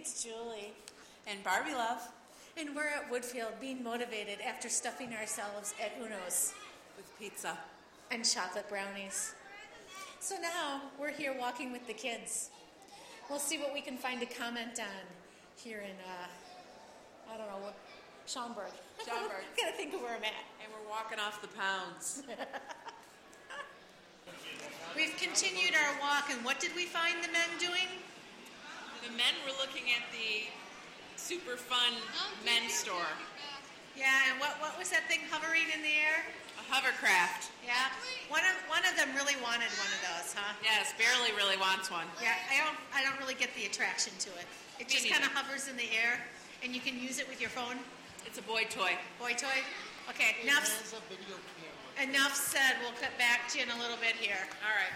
It's Julie. And Barbie Love. And we're at Woodfield being motivated after stuffing ourselves at Uno's with pizza and chocolate brownies. So now we're here walking with the kids. We'll see what we can find to comment on here in, uh, I don't know, what, Schaumburg. Schaumburg. Gotta think of where I'm at. And we're walking off the pounds. We've continued our walk, and what did we find the men doing? The men were looking at the super fun men's store. Yeah, and what, what was that thing hovering in the air? A hovercraft. Yeah, one of one of them really wanted one of those, huh? Yes, barely really wants one. Yeah, I don't I don't really get the attraction to it. It Me just kind of hovers in the air, and you can use it with your phone. It's a boy toy. Boy toy. Okay, enough enough said. We'll cut back to you in a little bit here. All right.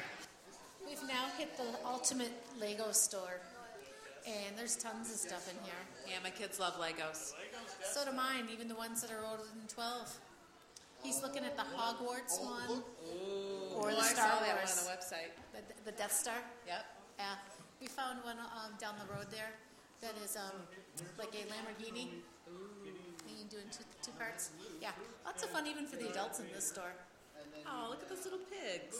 We've now hit the ultimate Lego store, and there's tons of stuff in here. Yeah, my kids love Legos. So do mine, even the ones that are older than 12. He's looking at the Hogwarts one or the oh, I Star saw that one Wars. on the website. The, the Death Star. Yep. Yeah, we found one um, down the road there that is um, like a Lamborghini. You doing two, two parts? Yeah, lots of fun even for the adults in this store. Oh, look at those little pigs.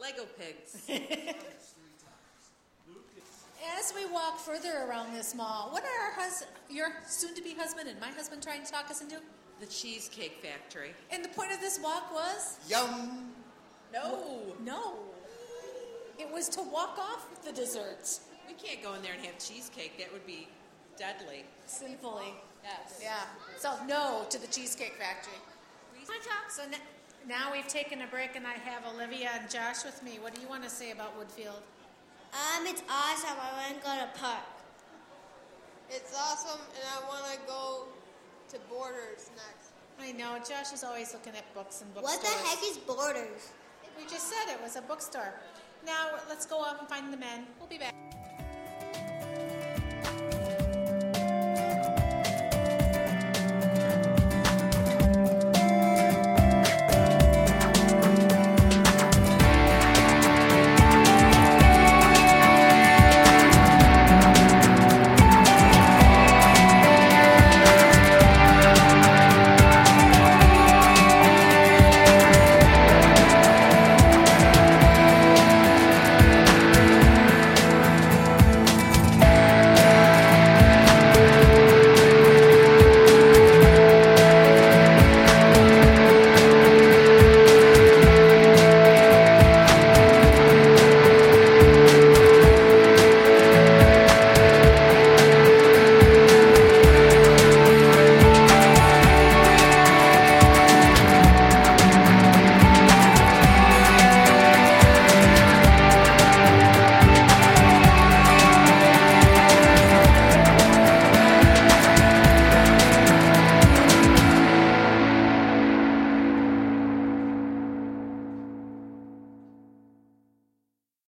Lego pigs. As we walk further around this mall, what are our hus- your soon-to-be husband and my husband trying to talk us into? the Cheesecake Factory. And the point of this walk was Yum. No. no, it was to walk off with the desserts We can't go in there and have cheesecake. That would be deadly. sinfully. Yes. Yeah. So no to the Cheesecake Factory. So n- now we've taken a break, and I have Olivia and Josh with me. What do you want to say about Woodfield? Um, it's awesome. I want to go to park. It's awesome, and I want to go to Borders next. I know Josh is always looking at books and bookstores. What the heck is Borders? We just said it was a bookstore. Now let's go out and find the men. We'll be back.